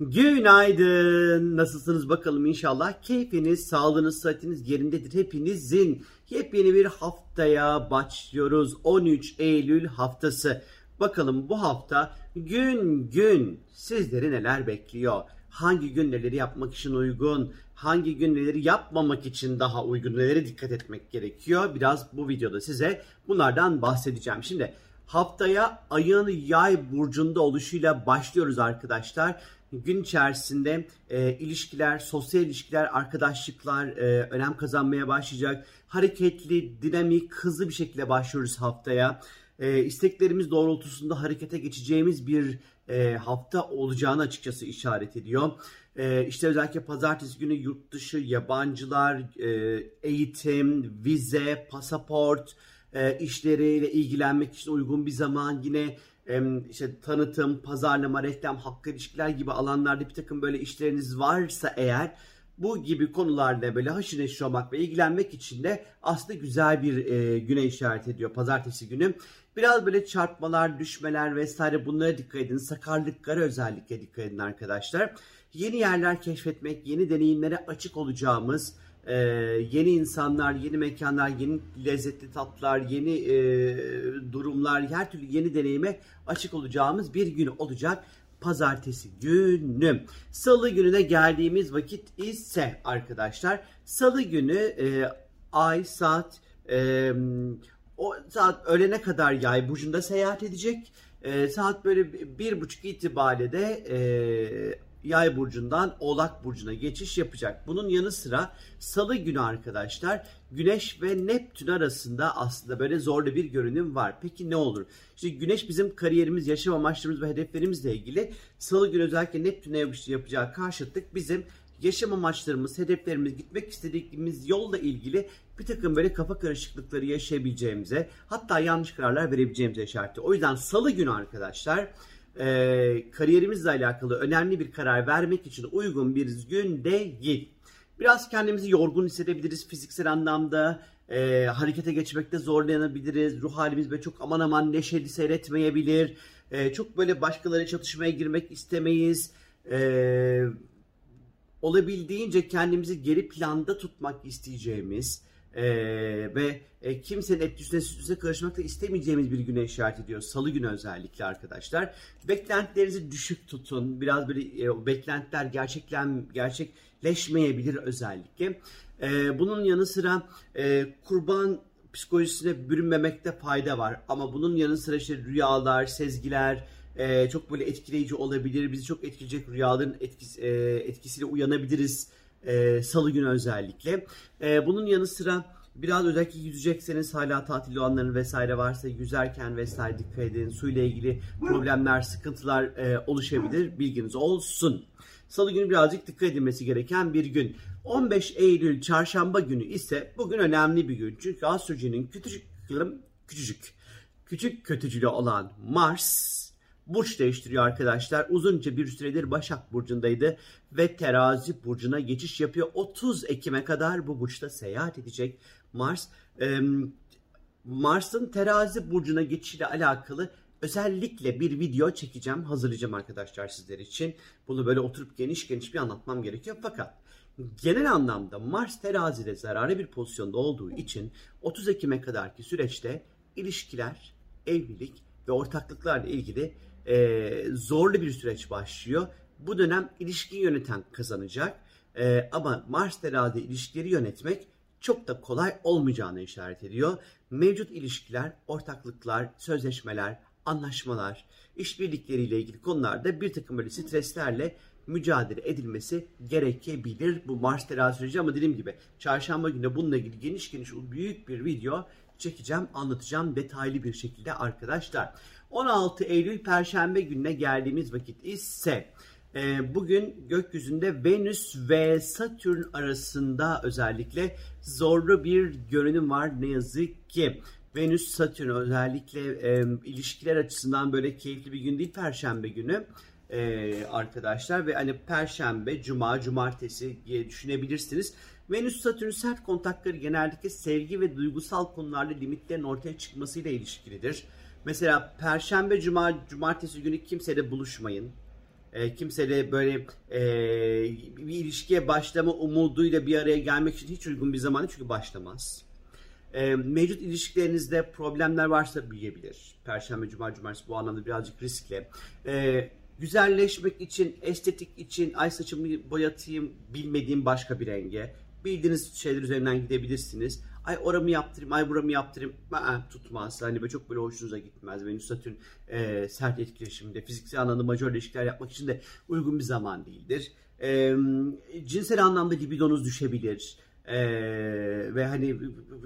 Günaydın. Nasılsınız bakalım inşallah. Keyfiniz, sağlığınız, sıhhatiniz yerindedir hepinizin. Yepyeni bir haftaya başlıyoruz. 13 Eylül haftası. Bakalım bu hafta gün gün sizleri neler bekliyor? Hangi gün neleri yapmak için uygun? Hangi gün neleri yapmamak için daha uygun? Nelere dikkat etmek gerekiyor? Biraz bu videoda size bunlardan bahsedeceğim. Şimdi haftaya ayın yay burcunda oluşuyla başlıyoruz arkadaşlar gün içerisinde e, ilişkiler, sosyal ilişkiler, arkadaşlıklar e, önem kazanmaya başlayacak. Hareketli, dinamik, hızlı bir şekilde başlıyoruz haftaya. E, isteklerimiz doğrultusunda harekete geçeceğimiz bir e, hafta olacağını açıkçası işaret ediyor. E, işte özellikle pazartesi günü yurt dışı, yabancılar, e, eğitim, vize, pasaport e, işleriyle ilgilenmek için uygun bir zaman. Yine işte tanıtım, pazarlama, reklam, hakkı ilişkiler gibi alanlarda bir takım böyle işleriniz varsa eğer bu gibi konularla böyle haşır neşir olmak ve ilgilenmek için de aslında güzel bir e, güne işaret ediyor pazartesi günü. Biraz böyle çarpmalar, düşmeler vesaire bunlara dikkat edin. Sakarlıklara özellikle dikkat edin arkadaşlar. Yeni yerler keşfetmek, yeni deneyimlere açık olacağımız, e, yeni insanlar, yeni mekanlar, yeni lezzetli tatlar, yeni e, durumlar, her türlü yeni deneyime açık olacağımız bir gün olacak. Pazartesi günü. Salı gününe geldiğimiz vakit ise arkadaşlar Salı günü e, ay saat e, o saat öğlene kadar yay burcunda seyahat edecek. E, saat böyle bir buçuk itibariyle de e, Yay burcundan Oğlak burcuna geçiş yapacak. Bunun yanı sıra Salı günü arkadaşlar Güneş ve Neptün arasında aslında böyle zorlu bir görünüm var. Peki ne olur? İşte Güneş bizim kariyerimiz, yaşam amaçlarımız ve hedeflerimizle ilgili. Salı günü özellikle Neptün'e yapacağı karşıtlık bizim yaşam amaçlarımız, hedeflerimiz, gitmek istediğimiz yolla ilgili bir takım böyle kafa karışıklıkları yaşayabileceğimize, hatta yanlış kararlar verebileceğimize işareti. O yüzden salı günü arkadaşlar e, kariyerimizle alakalı önemli bir karar vermek için uygun bir gün değil. Biraz kendimizi yorgun hissedebiliriz fiziksel anlamda. E, harekete geçmekte zorlanabiliriz. Ruh halimiz böyle çok aman aman neşeli seyretmeyebilir. E, çok böyle başkaları çatışmaya girmek istemeyiz. E, olabildiğince kendimizi geri planda tutmak isteyeceğimiz ee, ve e, kimsenin etkisine süsüne karışmak da istemeyeceğimiz bir güne işaret ediyor. Salı günü özellikle arkadaşlar. Beklentilerinizi düşük tutun. Biraz böyle e, beklentiler gerçeklen gerçekleşmeyebilir özellikle. E, bunun yanı sıra e, kurban psikolojisine bürünmemekte fayda var. Ama bunun yanı sıra işte rüyalar, sezgiler, e, çok böyle etkileyici olabilir. Bizi çok etkileyecek rüyaların etkisi, e, etkisiyle uyanabiliriz e, salı günü özellikle. E, bunun yanı sıra biraz özellikle yüzecekseniz hala tatil olanların vesaire varsa yüzerken vesaire dikkat edin. Suyla ilgili problemler, sıkıntılar e, oluşabilir. Bilginiz olsun. Salı günü birazcık dikkat edilmesi gereken bir gün. 15 Eylül çarşamba günü ise bugün önemli bir gün. Çünkü astrolojinin küçücük küçücük küçük kötücülü olan Mars burç değiştiriyor arkadaşlar. Uzunca bir süredir Başak Burcu'ndaydı ve Terazi Burcu'na geçiş yapıyor. 30 Ekim'e kadar bu burçta seyahat edecek Mars. Ee, Mars'ın Terazi Burcu'na geçişiyle alakalı özellikle bir video çekeceğim, hazırlayacağım arkadaşlar sizler için. Bunu böyle oturup geniş geniş bir anlatmam gerekiyor. Fakat genel anlamda Mars terazide zararlı bir pozisyonda olduğu için 30 Ekim'e kadarki süreçte ilişkiler, evlilik ve ortaklıklarla ilgili e, zorlu bir süreç başlıyor. Bu dönem ilişki yöneten kazanacak. E, ama Mars terazi ilişkileri yönetmek çok da kolay olmayacağını işaret ediyor. Mevcut ilişkiler, ortaklıklar, sözleşmeler, anlaşmalar, işbirlikleriyle ilgili konularda bir takım böyle streslerle mücadele edilmesi gerekebilir bu Mars terazi süreci ama dediğim gibi çarşamba günü bununla ilgili geniş geniş büyük bir video çekeceğim, anlatacağım detaylı bir şekilde arkadaşlar. 16 Eylül Perşembe gününe geldiğimiz vakit ise e, bugün gökyüzünde Venüs ve Satürn arasında özellikle zorlu bir görünüm var ne yazık ki. Venüs Satürn özellikle e, ilişkiler açısından böyle keyifli bir gün değil Perşembe günü e, arkadaşlar ve hani Perşembe, Cuma, Cumartesi diye düşünebilirsiniz. Venüs Satürn sert kontakları genellikle sevgi ve duygusal konularda limitlerin ortaya çıkmasıyla ilişkilidir. Mesela Perşembe, Cuma, Cumartesi günü kimseyle buluşmayın. E, kimseyle böyle e, bir ilişkiye başlama umuduyla bir araya gelmek için hiç uygun bir zaman değil çünkü başlamaz. E, mevcut ilişkilerinizde problemler varsa büyüyebilir. Perşembe, Cuma, Cumartesi bu anlamda birazcık riskli. E, güzelleşmek için, estetik için, ay saçımı boyatayım bilmediğim başka bir renge. Bildiğiniz şeyler üzerinden gidebilirsiniz. Ay oramı yaptırayım, ay buramı yaptırayım. Aa, tutmaz. Hani böyle çok böyle hoşunuza gitmez. Venüs Satürn e, sert etkileşimde, fiziksel anlamda majör ilişkiler yapmak için de uygun bir zaman değildir. E, cinsel anlamda libidonuz düşebilir. Ee, ve hani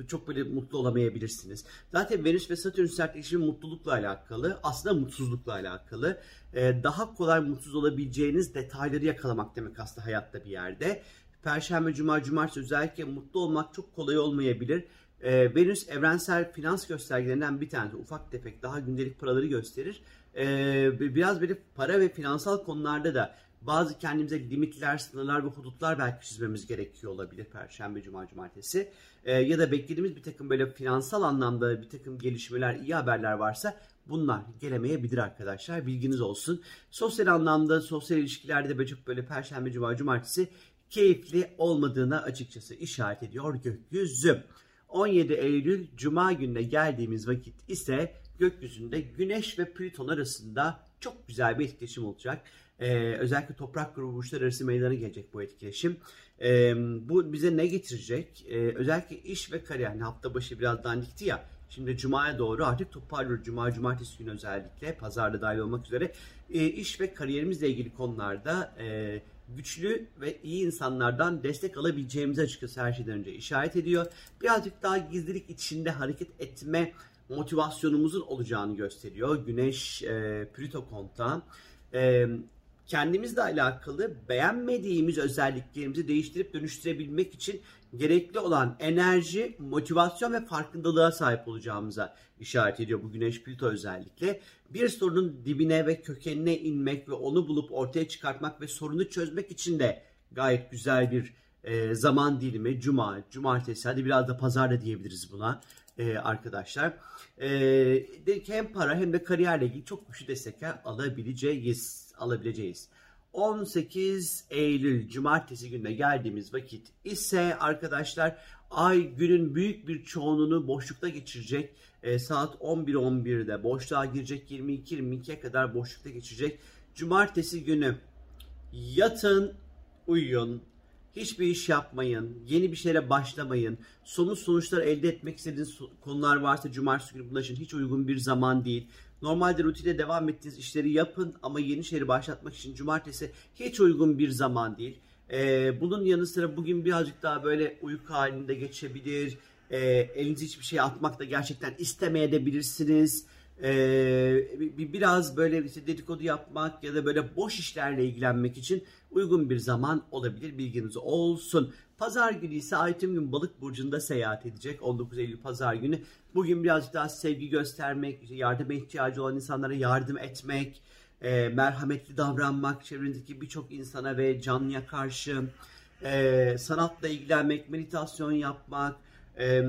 çok böyle mutlu olamayabilirsiniz. Zaten Venüs ve Satürn sertleşimi mutlulukla alakalı, aslında mutsuzlukla alakalı. Ee, daha kolay mutsuz olabileceğiniz detayları yakalamak demek aslında hayatta bir yerde. Perşembe, Cuma, Cumartesi özellikle mutlu olmak çok kolay olmayabilir. Ee, Venüs evrensel finans göstergelerinden bir tanesi. Ufak tefek daha gündelik paraları gösterir. Ee, biraz böyle para ve finansal konularda da bazı kendimize limitler, sınırlar ve hudutlar belki çizmemiz gerekiyor olabilir Perşembe, Cuma, Cumartesi. Ee, ya da beklediğimiz bir takım böyle finansal anlamda bir takım gelişmeler, iyi haberler varsa bunlar gelemeyebilir arkadaşlar. Bilginiz olsun. Sosyal anlamda, sosyal ilişkilerde böyle böyle Perşembe, Cuma, Cumartesi keyifli olmadığına açıkçası işaret ediyor gökyüzü. 17 Eylül Cuma gününe geldiğimiz vakit ise gökyüzünde Güneş ve Plüton arasında çok güzel bir etkileşim olacak. Ee, özellikle toprak grubu burçlar arası meydana gelecek bu etkileşim. Ee, bu bize ne getirecek? Ee, özellikle iş ve kariyer. Yani hafta başı biraz dandikti ya. Şimdi Cuma'ya doğru artık toparlıyor. Cuma, Cumartesi günü özellikle pazarda dahil olmak üzere e, iş ve kariyerimizle ilgili konularda e, güçlü ve iyi insanlardan destek alabileceğimizi açıkçası her şeyden önce işaret ediyor. Birazcık daha gizlilik içinde hareket etme motivasyonumuzun olacağını gösteriyor. Güneş, e, Plüto kontağı. E, kendimizle alakalı beğenmediğimiz özelliklerimizi değiştirip dönüştürebilmek için gerekli olan enerji, motivasyon ve farkındalığa sahip olacağımıza işaret ediyor bu Güneş Plüto özellikle. Bir sorunun dibine ve kökenine inmek ve onu bulup ortaya çıkartmak ve sorunu çözmek için de gayet güzel bir e, zaman dilimi. Cuma, cumartesi, hadi biraz da pazar da diyebiliriz buna e, arkadaşlar. E, hem para hem de kariyerle ilgili çok güçlü destekler alabileceğiz. Alabileceğiz. 18 Eylül Cumartesi gününe geldiğimiz vakit ise arkadaşlar ay günün büyük bir çoğunluğunu boşlukta geçirecek. E, saat 11.11'de boşluğa girecek 22-22'ye kadar boşlukta geçirecek. Cumartesi günü yatın, uyuyun, hiçbir iş yapmayın, yeni bir şeyle başlamayın. Somut sonuçlar elde etmek istediğiniz konular varsa cumartesi günü için hiç uygun bir zaman değil. Normalde rutine devam ettiğiniz işleri yapın ama yeni şeyleri başlatmak için cumartesi hiç uygun bir zaman değil. Ee, bunun yanı sıra bugün birazcık daha böyle uyku halinde geçebilir. Ee, elinize hiçbir şey atmak da gerçekten istemeyebilirsiniz. Ee, biraz böyle işte dedikodu yapmak ya da böyle boş işlerle ilgilenmek için uygun bir zaman olabilir bilginiz olsun. Pazar günü ise ay tüm gün balık burcunda seyahat edecek 19 Eylül pazar günü. Bugün birazcık daha sevgi göstermek, yardıma ihtiyacı olan insanlara yardım etmek, e, merhametli davranmak, çevrenizdeki birçok insana ve canlıya karşı e, sanatla ilgilenmek, meditasyon yapmak, e,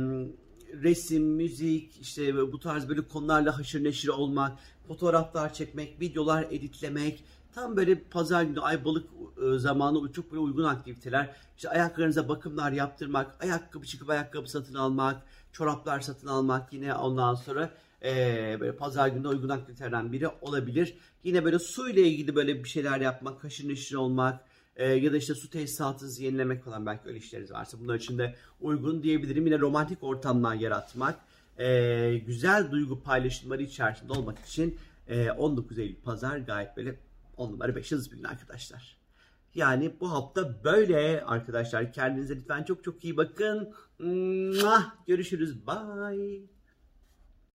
resim, müzik, işte bu tarz böyle konularla haşır neşir olmak, fotoğraflar çekmek, videolar editlemek, tam böyle pazar günü ay balık e, zamanı çok böyle uygun aktiviteler. İşte ayaklarınıza bakımlar yaptırmak, ayakkabı çıkıp ayakkabı satın almak, çoraplar satın almak yine ondan sonra e, böyle pazar günü uygun aktivitelerden biri olabilir. Yine böyle su ile ilgili böyle bir şeyler yapmak, haşır neşir olmak, e, ya da işte su tesisatınızı yenilemek falan belki öyle işleriniz varsa bunlar için de uygun diyebilirim. Yine romantik ortamlar yaratmak, e, güzel duygu paylaşımları içerisinde olmak için e, 19 Eylül Pazar gayet böyle 10 numara 5 yıldız bir gün arkadaşlar. Yani bu hafta böyle arkadaşlar. Kendinize lütfen çok çok iyi bakın. Görüşürüz. Bye.